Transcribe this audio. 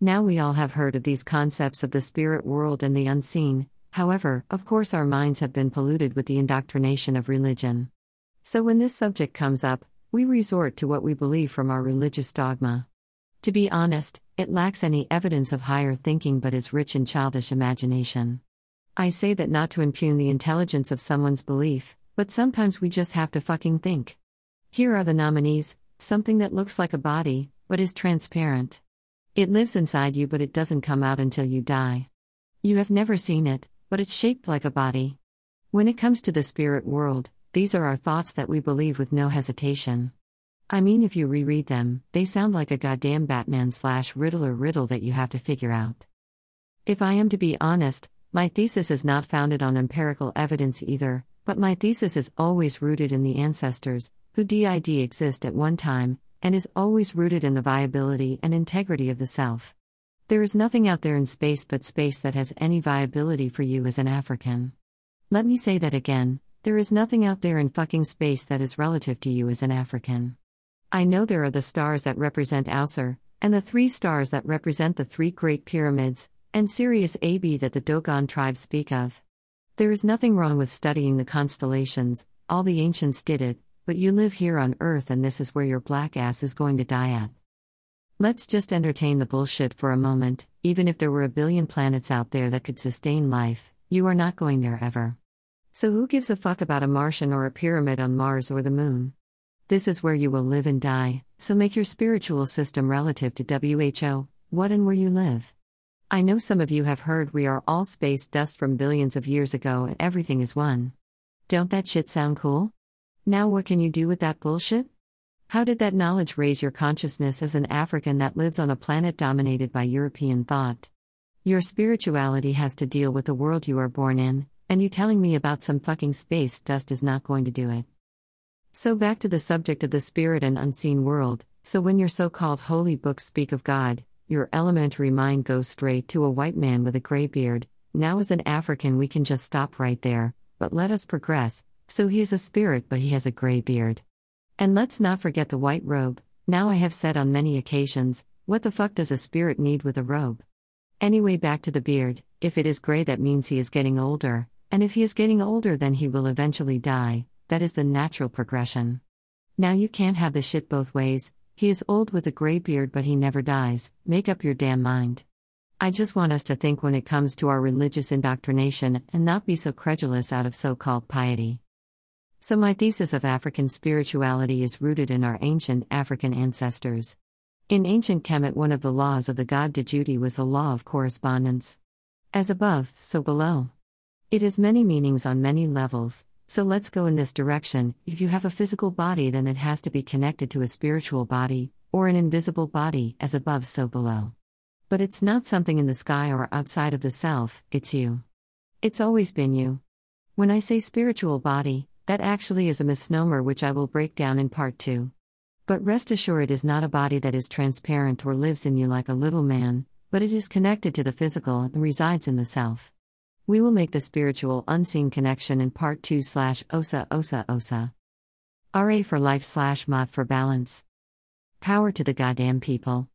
Now we all have heard of these concepts of the spirit world and the unseen, however, of course, our minds have been polluted with the indoctrination of religion. So when this subject comes up, we resort to what we believe from our religious dogma. To be honest, it lacks any evidence of higher thinking but is rich in childish imagination. I say that not to impugn the intelligence of someone's belief, but sometimes we just have to fucking think. Here are the nominees something that looks like a body, but is transparent. It lives inside you, but it doesn't come out until you die. You have never seen it, but it's shaped like a body. When it comes to the spirit world, these are our thoughts that we believe with no hesitation. I mean, if you reread them, they sound like a goddamn Batman slash Riddler riddle that you have to figure out. If I am to be honest, my thesis is not founded on empirical evidence either, but my thesis is always rooted in the ancestors, who did exist at one time, and is always rooted in the viability and integrity of the self. There is nothing out there in space but space that has any viability for you as an African. Let me say that again there is nothing out there in fucking space that is relative to you as an African. I know there are the stars that represent Ausar, and the three stars that represent the three Great Pyramids, and Sirius AB that the Dogon tribes speak of. There is nothing wrong with studying the constellations, all the ancients did it, but you live here on Earth and this is where your black ass is going to die at. Let's just entertain the bullshit for a moment, even if there were a billion planets out there that could sustain life, you are not going there ever. So who gives a fuck about a Martian or a pyramid on Mars or the Moon? This is where you will live and die, so make your spiritual system relative to WHO, what and where you live. I know some of you have heard we are all space dust from billions of years ago and everything is one. Don't that shit sound cool? Now, what can you do with that bullshit? How did that knowledge raise your consciousness as an African that lives on a planet dominated by European thought? Your spirituality has to deal with the world you are born in, and you telling me about some fucking space dust is not going to do it. So, back to the subject of the spirit and unseen world. So, when your so called holy books speak of God, your elementary mind goes straight to a white man with a gray beard. Now, as an African, we can just stop right there, but let us progress, so he is a spirit, but he has a gray beard. And let's not forget the white robe. Now, I have said on many occasions, what the fuck does a spirit need with a robe? Anyway, back to the beard. If it is gray, that means he is getting older, and if he is getting older, then he will eventually die. That is the natural progression. Now, you can't have the shit both ways. He is old with a gray beard, but he never dies. Make up your damn mind. I just want us to think when it comes to our religious indoctrination and not be so credulous out of so called piety. So, my thesis of African spirituality is rooted in our ancient African ancestors. In ancient Kemet, one of the laws of the god Djehuti was the law of correspondence. As above, so below. It has many meanings on many levels, so let's go in this direction. If you have a physical body, then it has to be connected to a spiritual body, or an invisible body, as above, so below. But it's not something in the sky or outside of the self, it's you. It's always been you. When I say spiritual body, that actually is a misnomer which I will break down in part 2. But rest assured, it is not a body that is transparent or lives in you like a little man, but it is connected to the physical and resides in the self. We will make the spiritual unseen connection in part 2 slash OSA OSA OSA. RA for life slash Maat for balance. Power to the goddamn people.